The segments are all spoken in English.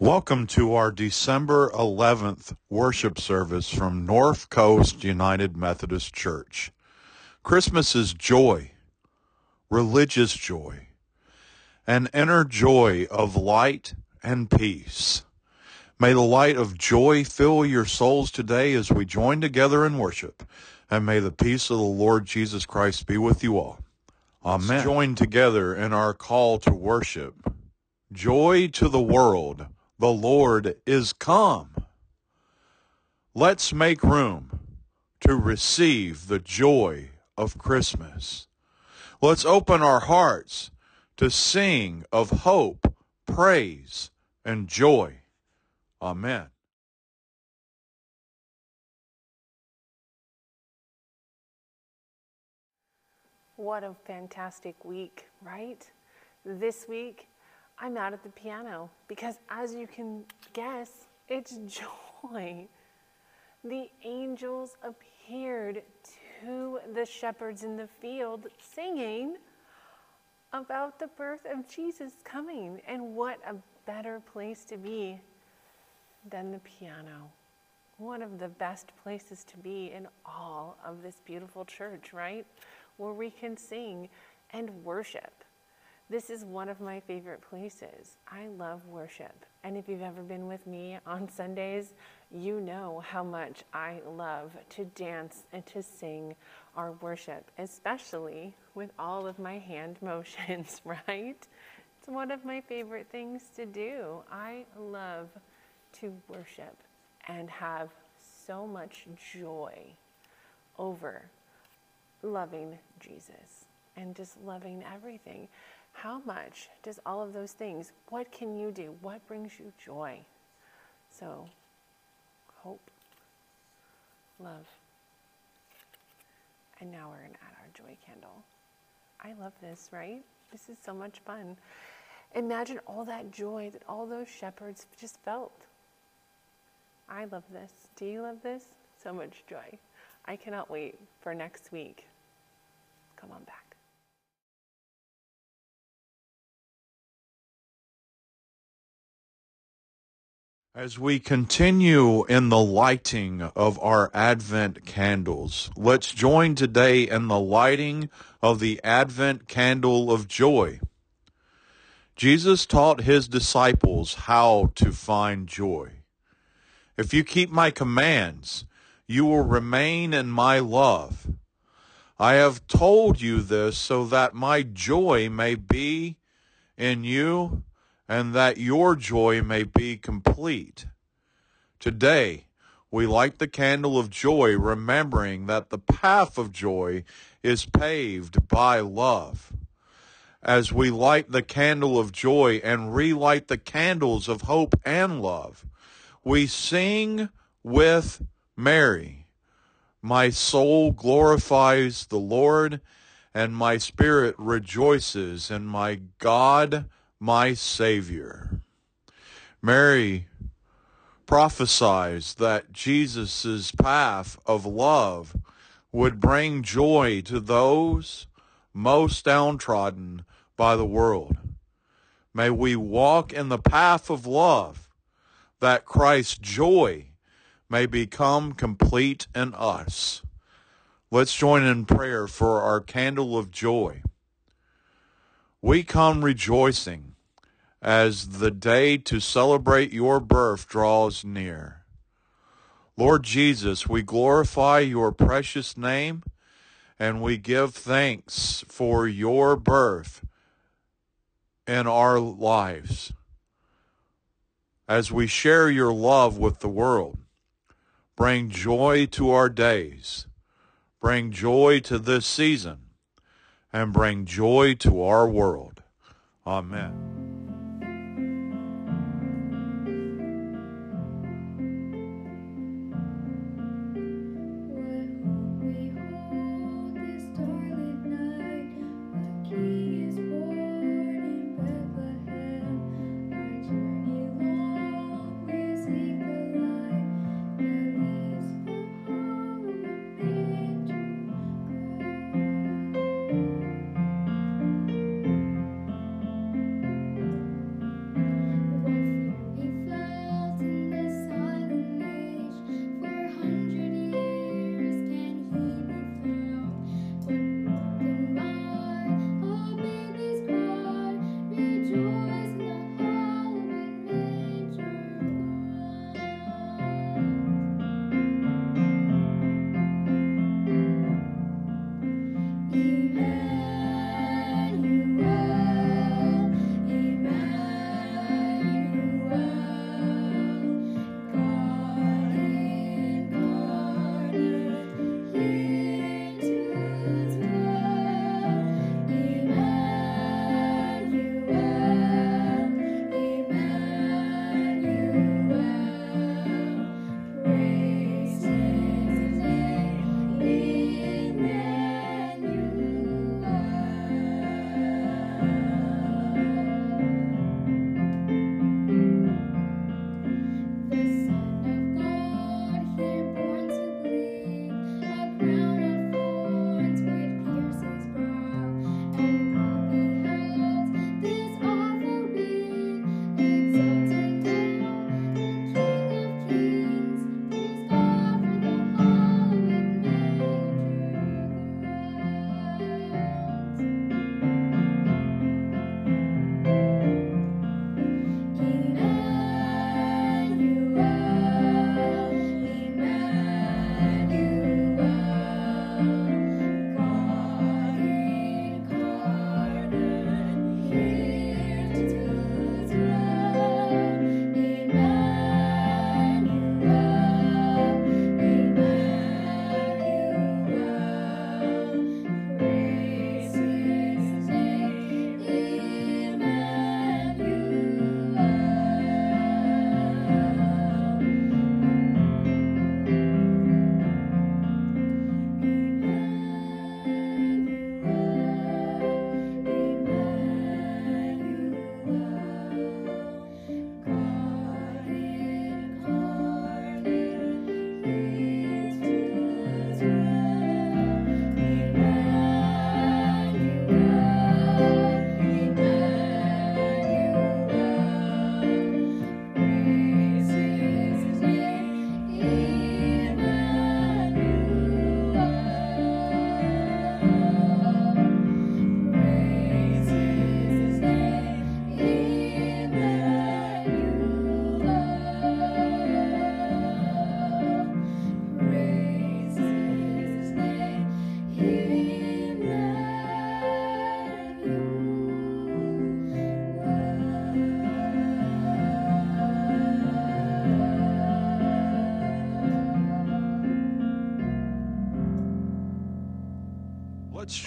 Welcome to our December 11th worship service from North Coast United Methodist Church. Christmas is joy, religious joy, an inner joy of light and peace. May the light of joy fill your souls today as we join together in worship, and may the peace of the Lord Jesus Christ be with you all. Amen. Let's join together in our call to worship. Joy to the world the Lord is come. Let's make room to receive the joy of Christmas. Let's open our hearts to sing of hope, praise, and joy. Amen. What a fantastic week, right? This week, I'm out at the piano because, as you can guess, it's joy. The angels appeared to the shepherds in the field singing about the birth of Jesus coming. And what a better place to be than the piano. One of the best places to be in all of this beautiful church, right? Where we can sing and worship. This is one of my favorite places. I love worship. And if you've ever been with me on Sundays, you know how much I love to dance and to sing our worship, especially with all of my hand motions, right? It's one of my favorite things to do. I love to worship and have so much joy over loving Jesus and just loving everything. How much does all of those things, what can you do? What brings you joy? So, hope, love. And now we're going to add our joy candle. I love this, right? This is so much fun. Imagine all that joy that all those shepherds just felt. I love this. Do you love this? So much joy. I cannot wait for next week. Come on back. As we continue in the lighting of our Advent candles, let's join today in the lighting of the Advent candle of joy. Jesus taught his disciples how to find joy. If you keep my commands, you will remain in my love. I have told you this so that my joy may be in you and that your joy may be complete. Today, we light the candle of joy, remembering that the path of joy is paved by love. As we light the candle of joy and relight the candles of hope and love, we sing with Mary. My soul glorifies the Lord, and my spirit rejoices in my God my Savior. Mary prophesies that Jesus' path of love would bring joy to those most downtrodden by the world. May we walk in the path of love that Christ's joy may become complete in us. Let's join in prayer for our candle of joy. We come rejoicing as the day to celebrate your birth draws near. Lord Jesus, we glorify your precious name and we give thanks for your birth in our lives. As we share your love with the world, bring joy to our days, bring joy to this season and bring joy to our world. Amen.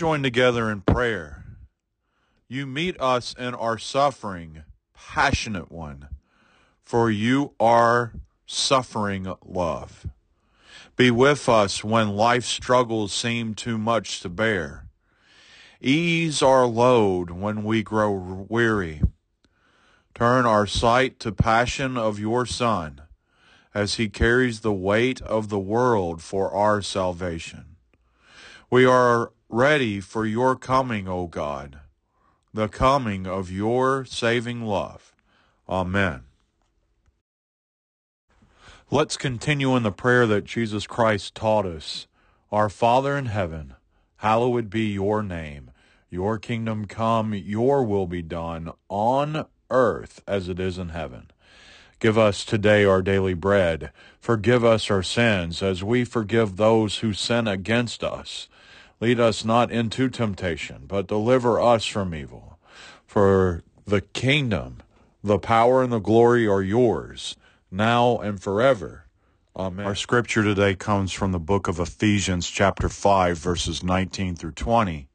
Join together in prayer. You meet us in our suffering, passionate one, for you are suffering love. Be with us when life's struggles seem too much to bear. Ease our load when we grow weary. Turn our sight to passion of your Son as he carries the weight of the world for our salvation. We are ready for your coming, O God, the coming of your saving love. Amen. Let's continue in the prayer that Jesus Christ taught us. Our Father in heaven, hallowed be your name. Your kingdom come, your will be done on earth as it is in heaven. Give us today our daily bread. Forgive us our sins as we forgive those who sin against us. Lead us not into temptation, but deliver us from evil. For the kingdom, the power, and the glory are yours, now and forever. Amen. Our scripture today comes from the book of Ephesians, chapter 5, verses 19 through 20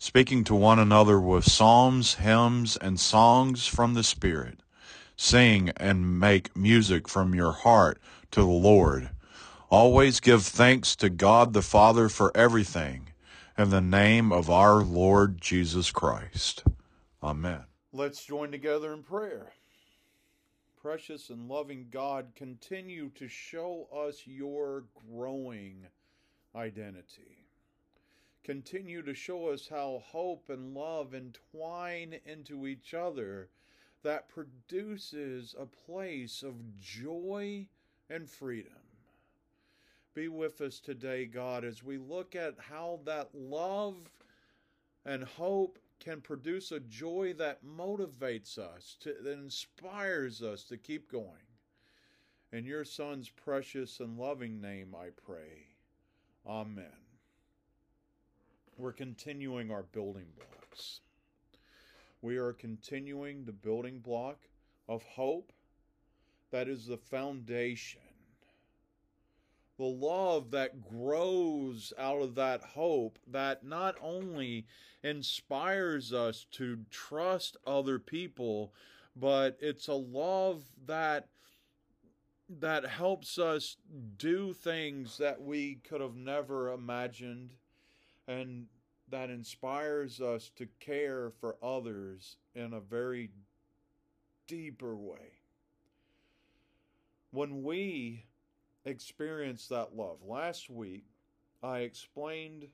speaking to one another with psalms, hymns, and songs from the Spirit. Sing and make music from your heart to the Lord. Always give thanks to God the Father for everything in the name of our Lord Jesus Christ. Amen. Let's join together in prayer. Precious and loving God, continue to show us your growing identity continue to show us how hope and love entwine into each other that produces a place of joy and freedom. Be with us today, God, as we look at how that love and hope can produce a joy that motivates us, to, that inspires us to keep going. In your Son's precious and loving name, I pray. Amen we're continuing our building blocks. We are continuing the building block of hope that is the foundation. The love that grows out of that hope that not only inspires us to trust other people, but it's a love that that helps us do things that we could have never imagined and that inspires us to care for others in a very deeper way. When we experience that love, last week I explained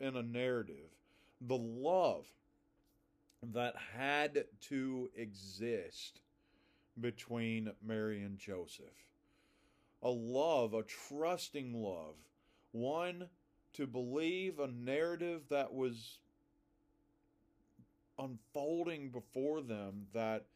in a narrative the love that had to exist between Mary and Joseph. A love, a trusting love, one to believe a narrative that was unfolding before them that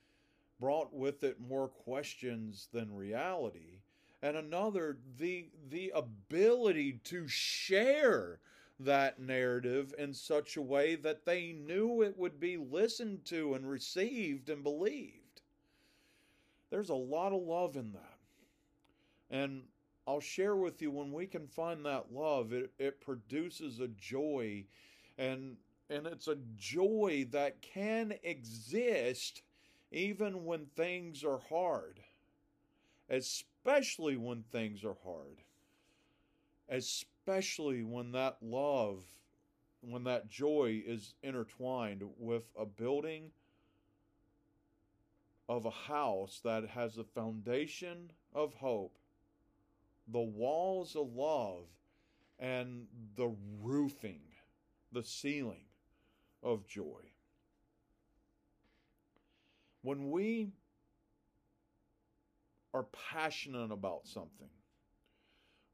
brought with it more questions than reality and another the the ability to share that narrative in such a way that they knew it would be listened to and received and believed there's a lot of love in that and I'll share with you when we can find that love, it, it produces a joy and and it's a joy that can exist even when things are hard. Especially when things are hard. Especially when that love, when that joy is intertwined with a building of a house that has a foundation of hope the walls of love and the roofing, the ceiling of joy. When we are passionate about something,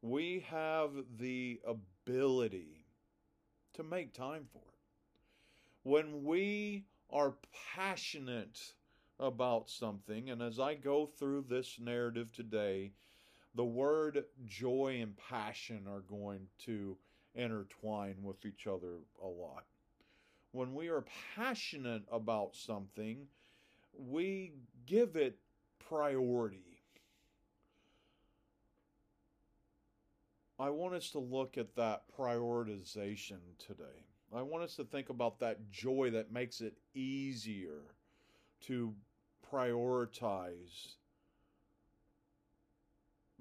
we have the ability to make time for it. When we are passionate about something, and as I go through this narrative today, the word joy and passion are going to intertwine with each other a lot. When we are passionate about something, we give it priority. I want us to look at that prioritization today. I want us to think about that joy that makes it easier to prioritize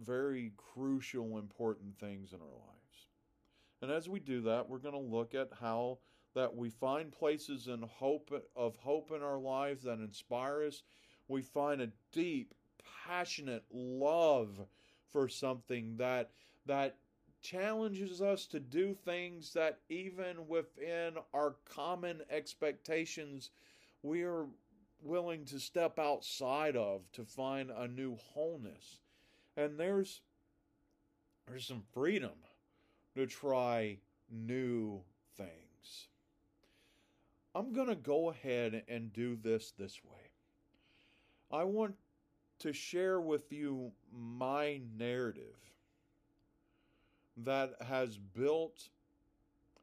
very crucial, important things in our lives. And as we do that, we're going to look at how that we find places in hope of hope in our lives that inspire us. We find a deep, passionate love for something that that challenges us to do things that even within our common expectations we are willing to step outside of to find a new wholeness. And there's there's some freedom to try new things. I'm going to go ahead and do this this way. I want to share with you my narrative that has built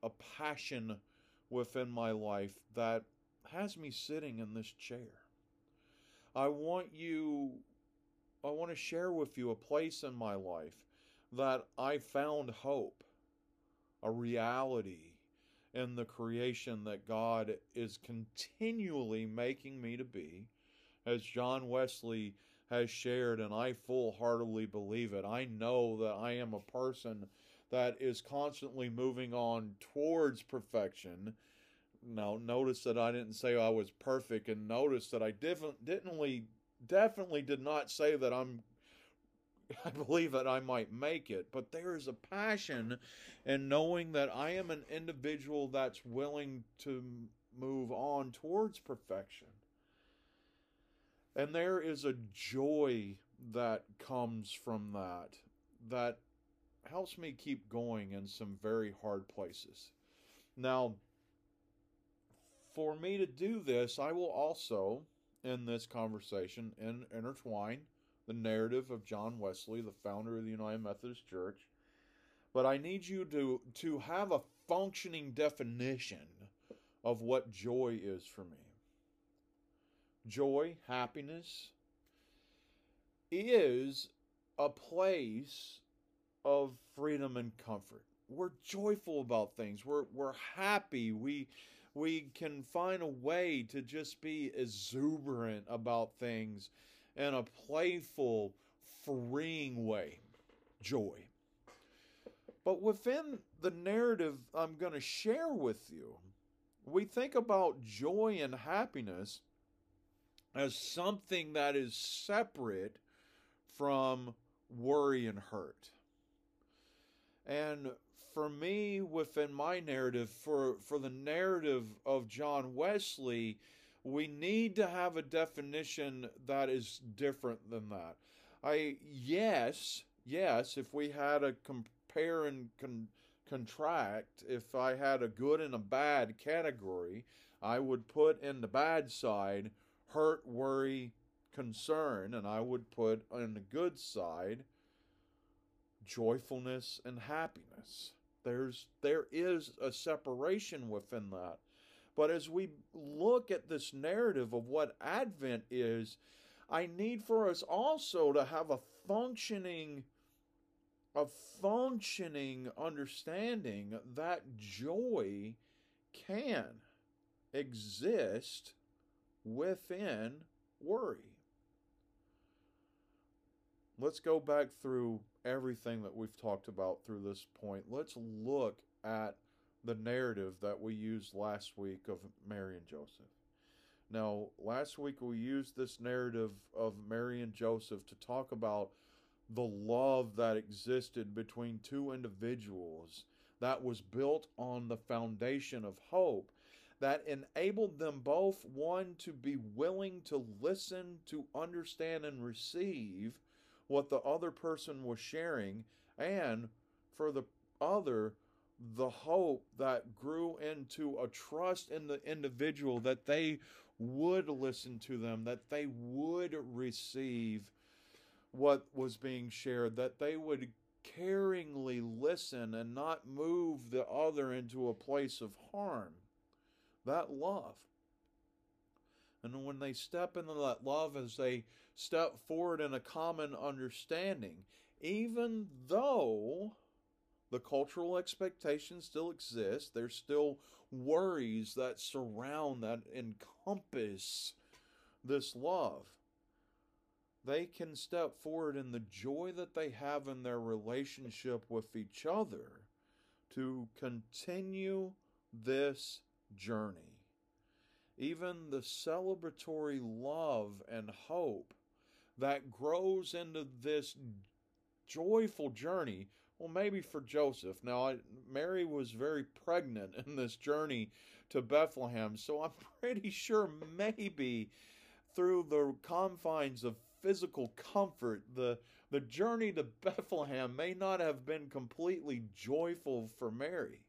a passion within my life that has me sitting in this chair. I want you, I want to share with you a place in my life that I found hope, a reality in the creation that God is continually making me to be. As John Wesley has shared, and I full heartedly believe it. I know that I am a person that is constantly moving on towards perfection now, notice that I didn't say I was perfect, and notice that I definitely, definitely did not say that I'm. I believe that I might make it, but there is a passion in knowing that I am an individual that's willing to move on towards perfection. And there is a joy that comes from that that helps me keep going in some very hard places. Now, for me to do this, I will also, in this conversation, in, intertwine the narrative of John Wesley, the founder of the United Methodist Church. But I need you to, to have a functioning definition of what joy is for me. Joy, happiness, is a place of freedom and comfort. We're joyful about things. We're we're happy. We we can find a way to just be exuberant about things in a playful, freeing way. Joy. But within the narrative I'm going to share with you, we think about joy and happiness as something that is separate from worry and hurt. And for me, within my narrative, for, for the narrative of John Wesley, we need to have a definition that is different than that. I yes, yes, if we had a compare and con, contract, if I had a good and a bad category, I would put in the bad side hurt, worry, concern, and I would put on the good side joyfulness and happiness. There's there is a separation within that. But as we look at this narrative of what Advent is, I need for us also to have a functioning a functioning understanding that joy can exist within worry. Let's go back through everything that we've talked about through this point, let's look at the narrative that we used last week of Mary and Joseph. Now, last week we used this narrative of Mary and Joseph to talk about the love that existed between two individuals that was built on the foundation of hope that enabled them both one to be willing to listen, to understand, and receive what the other person was sharing, and for the other, the hope that grew into a trust in the individual that they would listen to them, that they would receive what was being shared, that they would caringly listen and not move the other into a place of harm. That love. And when they step into that love, as they step forward in a common understanding, even though The cultural expectations still exist. There's still worries that surround, that encompass this love. They can step forward in the joy that they have in their relationship with each other to continue this journey. Even the celebratory love and hope that grows into this joyful journey. Well, maybe for Joseph. Now, I, Mary was very pregnant in this journey to Bethlehem, so I'm pretty sure maybe through the confines of physical comfort, the, the journey to Bethlehem may not have been completely joyful for Mary,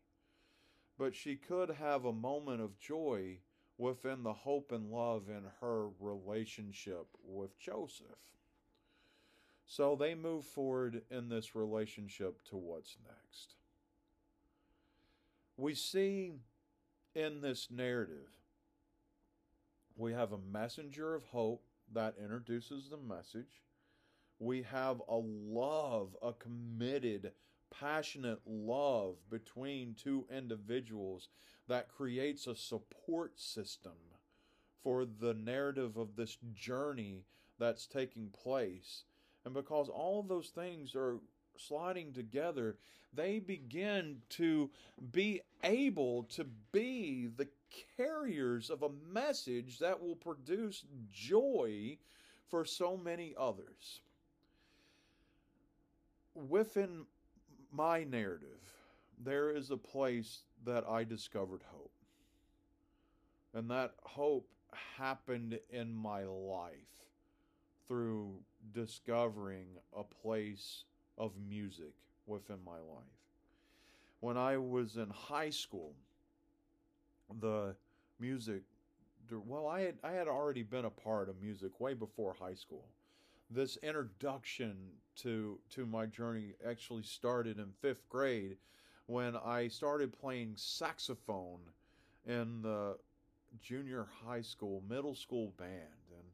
but she could have a moment of joy within the hope and love in her relationship with Joseph. So they move forward in this relationship to what's next. We see in this narrative, we have a messenger of hope that introduces the message. We have a love, a committed, passionate love between two individuals that creates a support system for the narrative of this journey that's taking place and because all of those things are sliding together, they begin to be able to be the carriers of a message that will produce joy for so many others. Within my narrative, there is a place that I discovered hope. And that hope happened in my life through discovering a place of music within my life. When I was in high school, the music well I had I had already been a part of music way before high school. This introduction to to my journey actually started in 5th grade when I started playing saxophone in the junior high school, middle school band and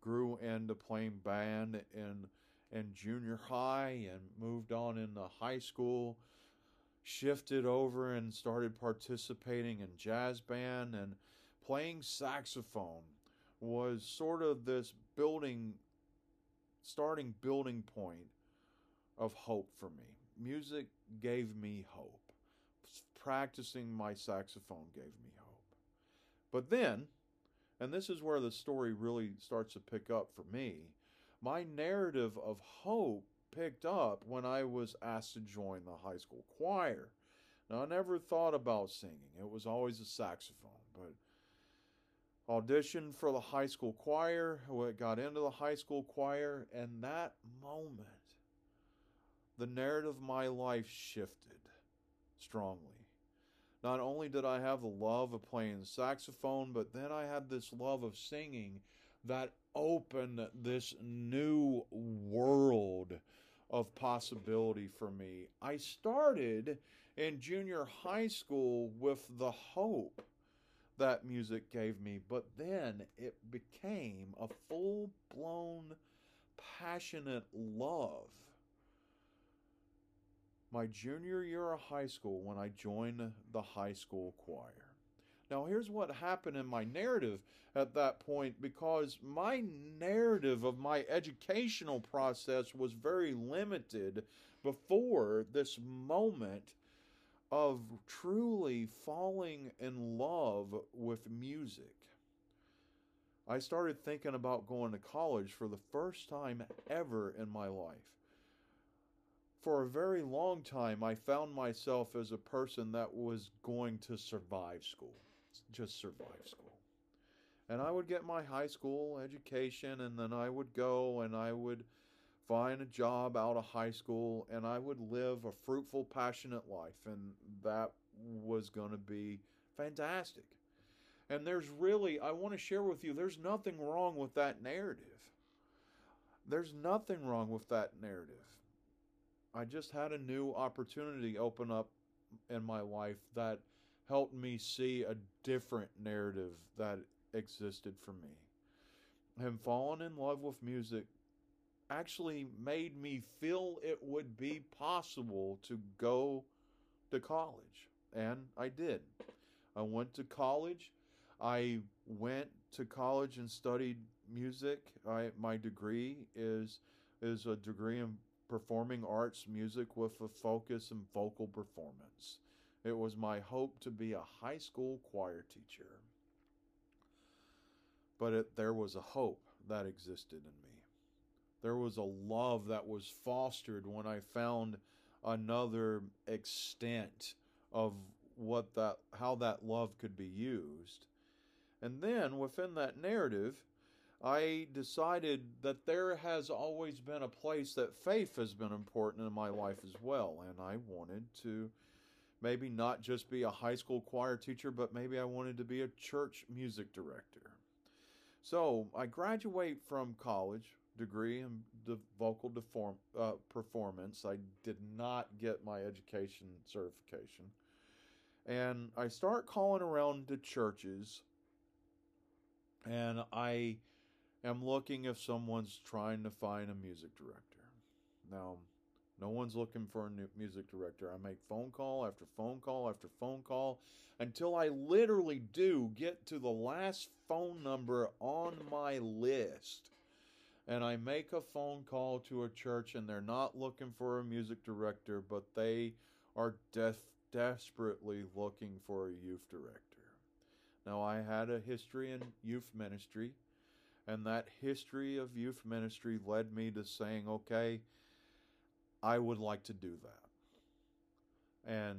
grew into playing band in in junior high and moved on into high school shifted over and started participating in jazz band and playing saxophone was sort of this building starting building point of hope for me music gave me hope practicing my saxophone gave me hope but then and this is where the story really starts to pick up for me. My narrative of hope picked up when I was asked to join the high school choir. Now, I never thought about singing, it was always a saxophone, but auditioned for the high school choir, got into the high school choir, and that moment, the narrative of my life shifted strongly not only did I have the love of playing saxophone, but then I had this love of singing that opened this new world of possibility for me. I started in junior high school with the hope that music gave me, but then it became a full blown, passionate love my junior year of high school when I joined the high school choir. Now, here's what happened in my narrative at that point because my narrative of my educational process was very limited before this moment of truly falling in love with music. I started thinking about going to college for the first time ever in my life for a very long time, I found myself as a person that was going to survive school, just survive school. And I would get my high school education, and then I would go and I would find a job out of high school, and I would live a fruitful, passionate life. And that was going to be fantastic. And there's really, I want to share with you, there's nothing wrong with that narrative. There's nothing wrong with that narrative I just had a new opportunity open up in my life that helped me see a different narrative that existed for me. And falling in love with music actually made me feel it would be possible to go to college. And I did. I went to college. I went to college and studied music. I, my degree is is a degree in performing arts music with a focus in vocal performance. It was my hope to be a high school choir teacher. But it, there was a hope that existed in me. There was a love that was fostered when I found another extent of what that how that love could be used. And then within that narrative, I decided that there has always been a place that faith has been important in my life as well. And I wanted to maybe not just be a high school choir teacher, but maybe I wanted to be a church music director. So I graduate from college degree in the vocal deform, uh, performance. I did not get my education certification. And I start calling around to churches and I am looking if someone's trying to find a music director. Now, no one's looking for a new music director. I make phone call after phone call after phone call until I literally do get to the last phone number on my list. And I make a phone call to a church and they're not looking for a music director, but they are def- desperately looking for a youth director. Now, I had a history in youth ministry and that history of youth ministry led me to saying, okay, I would like to do that. And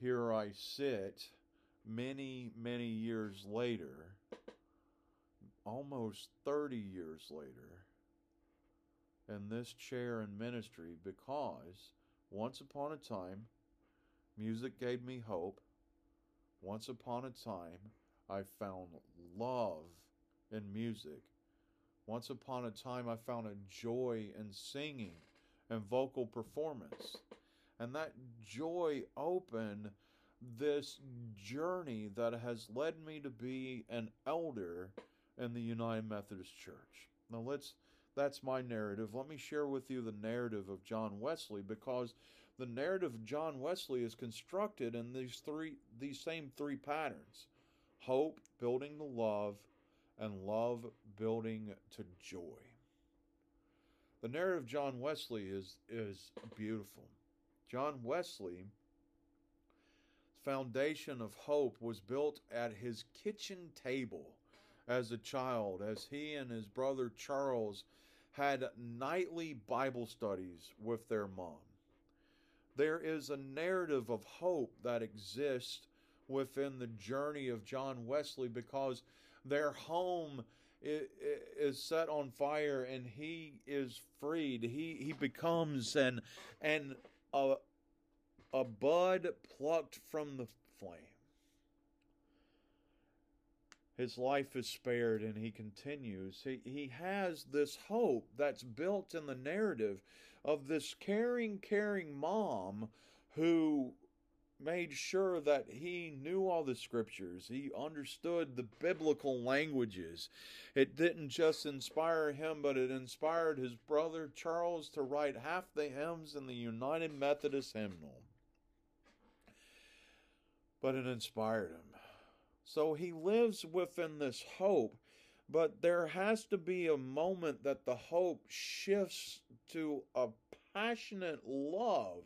here I sit many, many years later, almost 30 years later, in this chair in ministry because once upon a time, music gave me hope. Once upon a time, I found love in music. Once upon a time, I found a joy in singing and vocal performance. And that joy opened this journey that has led me to be an elder in the United Methodist Church. Now let's that's my narrative. Let me share with you the narrative of John Wesley because the narrative of John Wesley is constructed in these three these same three patterns. Hope, building the love, and love building to joy. The narrative of John Wesley is, is beautiful. John Wesley foundation of hope was built at his kitchen table as a child, as he and his brother Charles had nightly Bible studies with their mom. There is a narrative of hope that exists within the journey of John Wesley because their home is set on fire and he is freed. He he becomes an an a a bud plucked from the flame. His life is spared and he continues. He, he has this hope that's built in the narrative of this caring, caring mom who made sure that he knew all the scriptures. He understood the biblical languages. It didn't just inspire him, but it inspired his brother Charles to write half the hymns in the United Methodist hymnal. But it inspired him. So he lives within this hope, but there has to be a moment that the hope shifts to a passionate love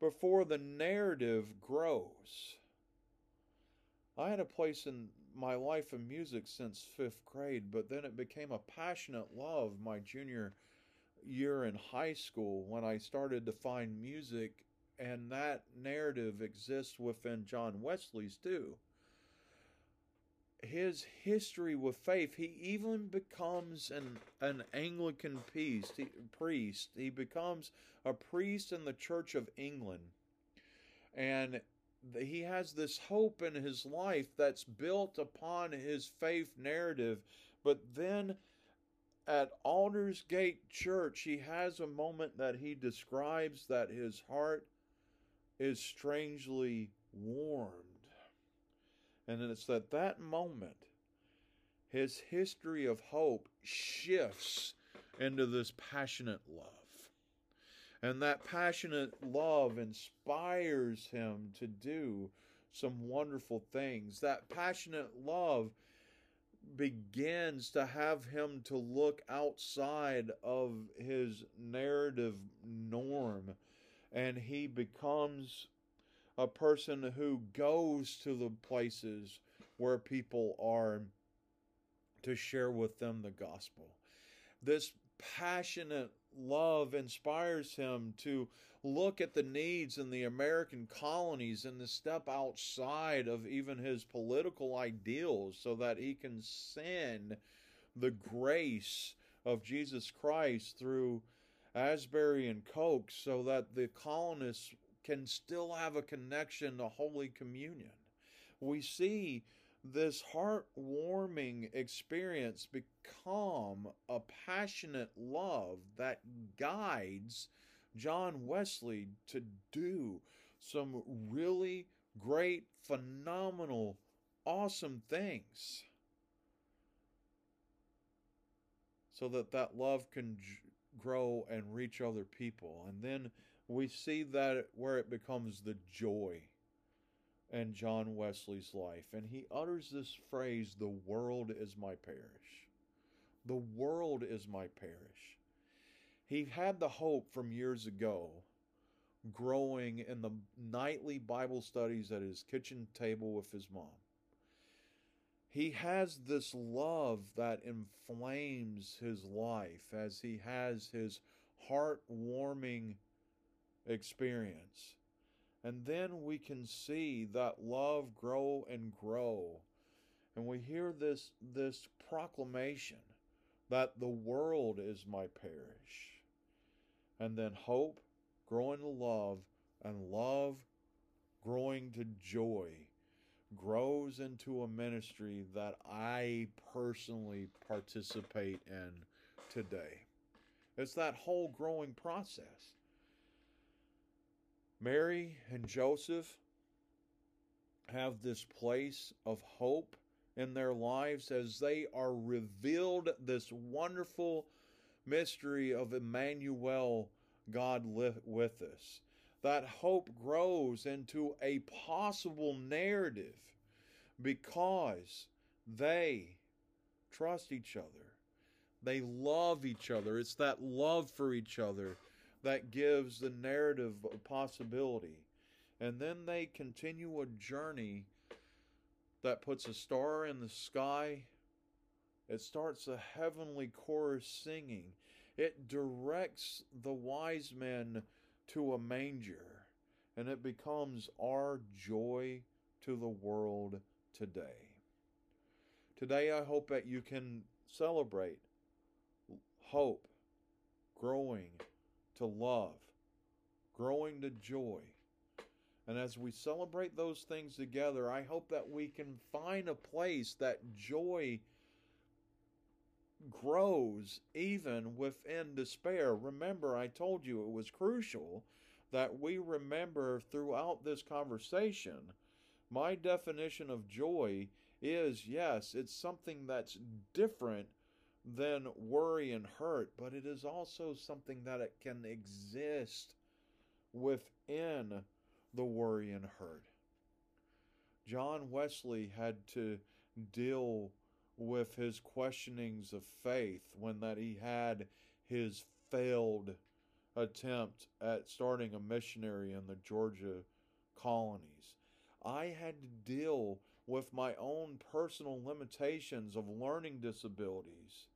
before the narrative grows. I had a place in my life in music since fifth grade, but then it became a passionate love my junior year in high school when I started to find music, and that narrative exists within John Wesley's too his history with faith, he even becomes an an Anglican priest. He, priest. He becomes a priest in the Church of England, and he has this hope in his life that's built upon his faith narrative. But then, at Aldersgate Church, he has a moment that he describes that his heart is strangely warmed and it's at that moment his history of hope shifts into this passionate love. And that passionate love inspires him to do some wonderful things. That passionate love begins to have him to look outside of his narrative norm and he becomes a person who goes to the places where people are to share with them the gospel. This passionate love inspires him to look at the needs in the American colonies and to step outside of even his political ideals so that he can send the grace of Jesus Christ through Asbury and Coke so that the colonists can still have a connection to Holy Communion. We see this heartwarming experience become a passionate love that guides John Wesley to do some really great, phenomenal, awesome things so that that love can grow and reach other people. And then we see that where it becomes the joy in John Wesley's life. And he utters this phrase, The world is my parish. The world is my parish. He had the hope from years ago, growing in the nightly Bible studies at his kitchen table with his mom. He has this love that inflames his life as he has his heartwarming experience and then we can see that love grow and grow. And we hear this, this proclamation that the world is my parish. And then hope growing to love, and love growing to joy grows into a ministry that I personally participate in today. It's that whole growing process. Mary and Joseph have this place of hope in their lives as they are revealed this wonderful mystery of Emmanuel, God with us. That hope grows into a possible narrative because they trust each other. They love each other. It's that love for each other that gives the narrative a possibility. And then they continue a journey that puts a star in the sky. It starts a heavenly chorus singing. It directs the wise men to a manger. And it becomes our joy to the world today. Today, I hope that you can celebrate hope, growing, to love, growing to joy. And as we celebrate those things together, I hope that we can find a place that joy grows even within despair. Remember, I told you it was crucial that we remember throughout this conversation. My definition of joy is yes, it's something that's different than worry and hurt, but it is also something that it can exist within the worry and hurt. John Wesley had to deal with his questionings of faith when that he had his failed attempt at starting a missionary in the Georgia colonies. I had to deal with my own personal limitations of learning disabilities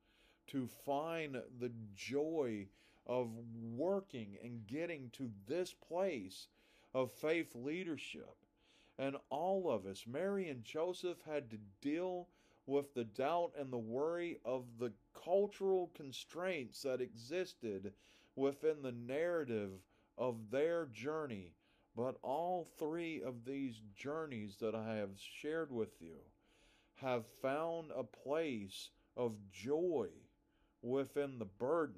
to find the joy of working and getting to this place of faith leadership. And all of us, Mary and Joseph, had to deal with the doubt and the worry of the cultural constraints that existed within the narrative of their journey. But all three of these journeys that I have shared with you have found a place of joy within the burden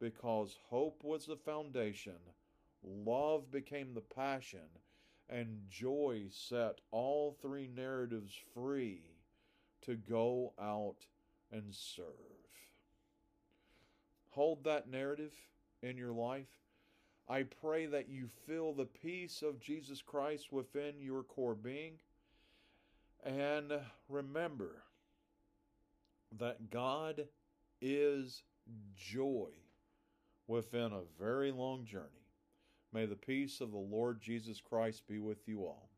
because hope was the foundation, love became the passion, and joy set all three narratives free to go out and serve. hold that narrative in your life. I pray that you feel the peace of Jesus Christ within your core being. And remember that God is joy within a very long journey. May the peace of the Lord Jesus Christ be with you all.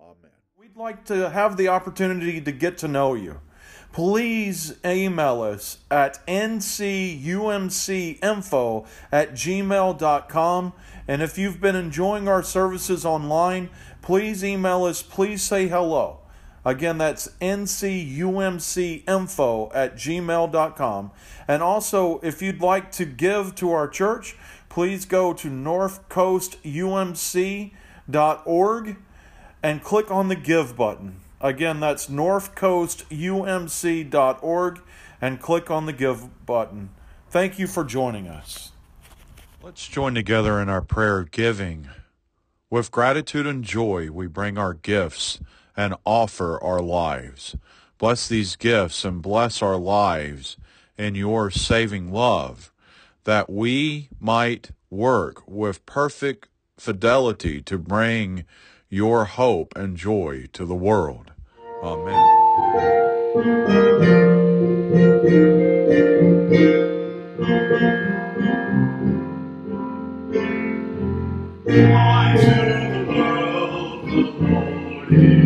Amen. We'd like to have the opportunity to get to know you. Please email us at ncumcinfo at gmail.com. And if you've been enjoying our services online, please email us. Please say hello. Again, that's ncumcinfo at gmail.com. And also, if you'd like to give to our church, please go to northcoastumc.org and click on the Give button. Again, that's northcoastumc.org and click on the Give button. Thank you for joining us. Let's join together in our prayer giving. With gratitude and joy, we bring our gifts and offer our lives. Bless these gifts and bless our lives in your saving love, that we might work with perfect fidelity to bring your hope and joy to the world. Amen. Why to the world the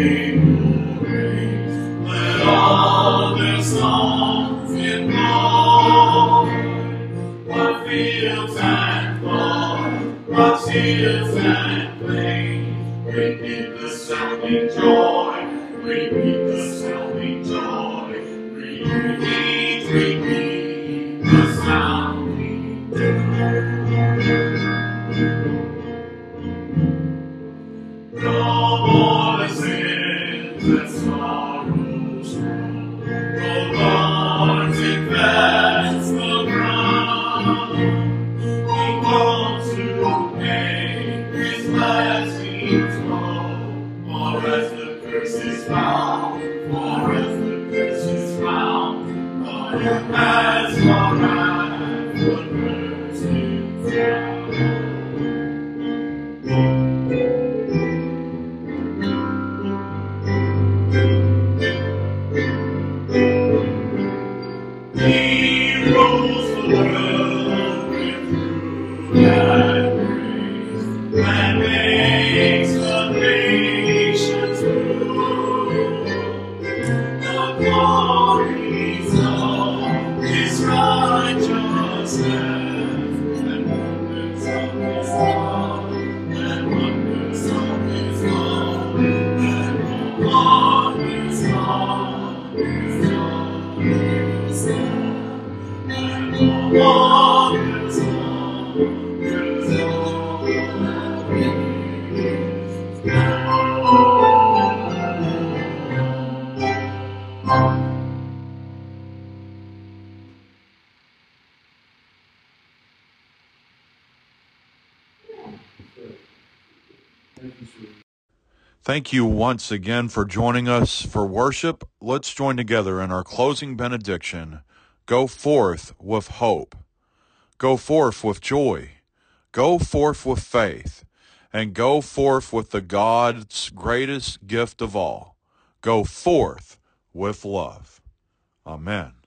fields Thank you once again for joining us for worship. Let's join together in our closing benediction. Go forth with hope. Go forth with joy. Go forth with faith. And go forth with the God's greatest gift of all. Go forth with love. Amen.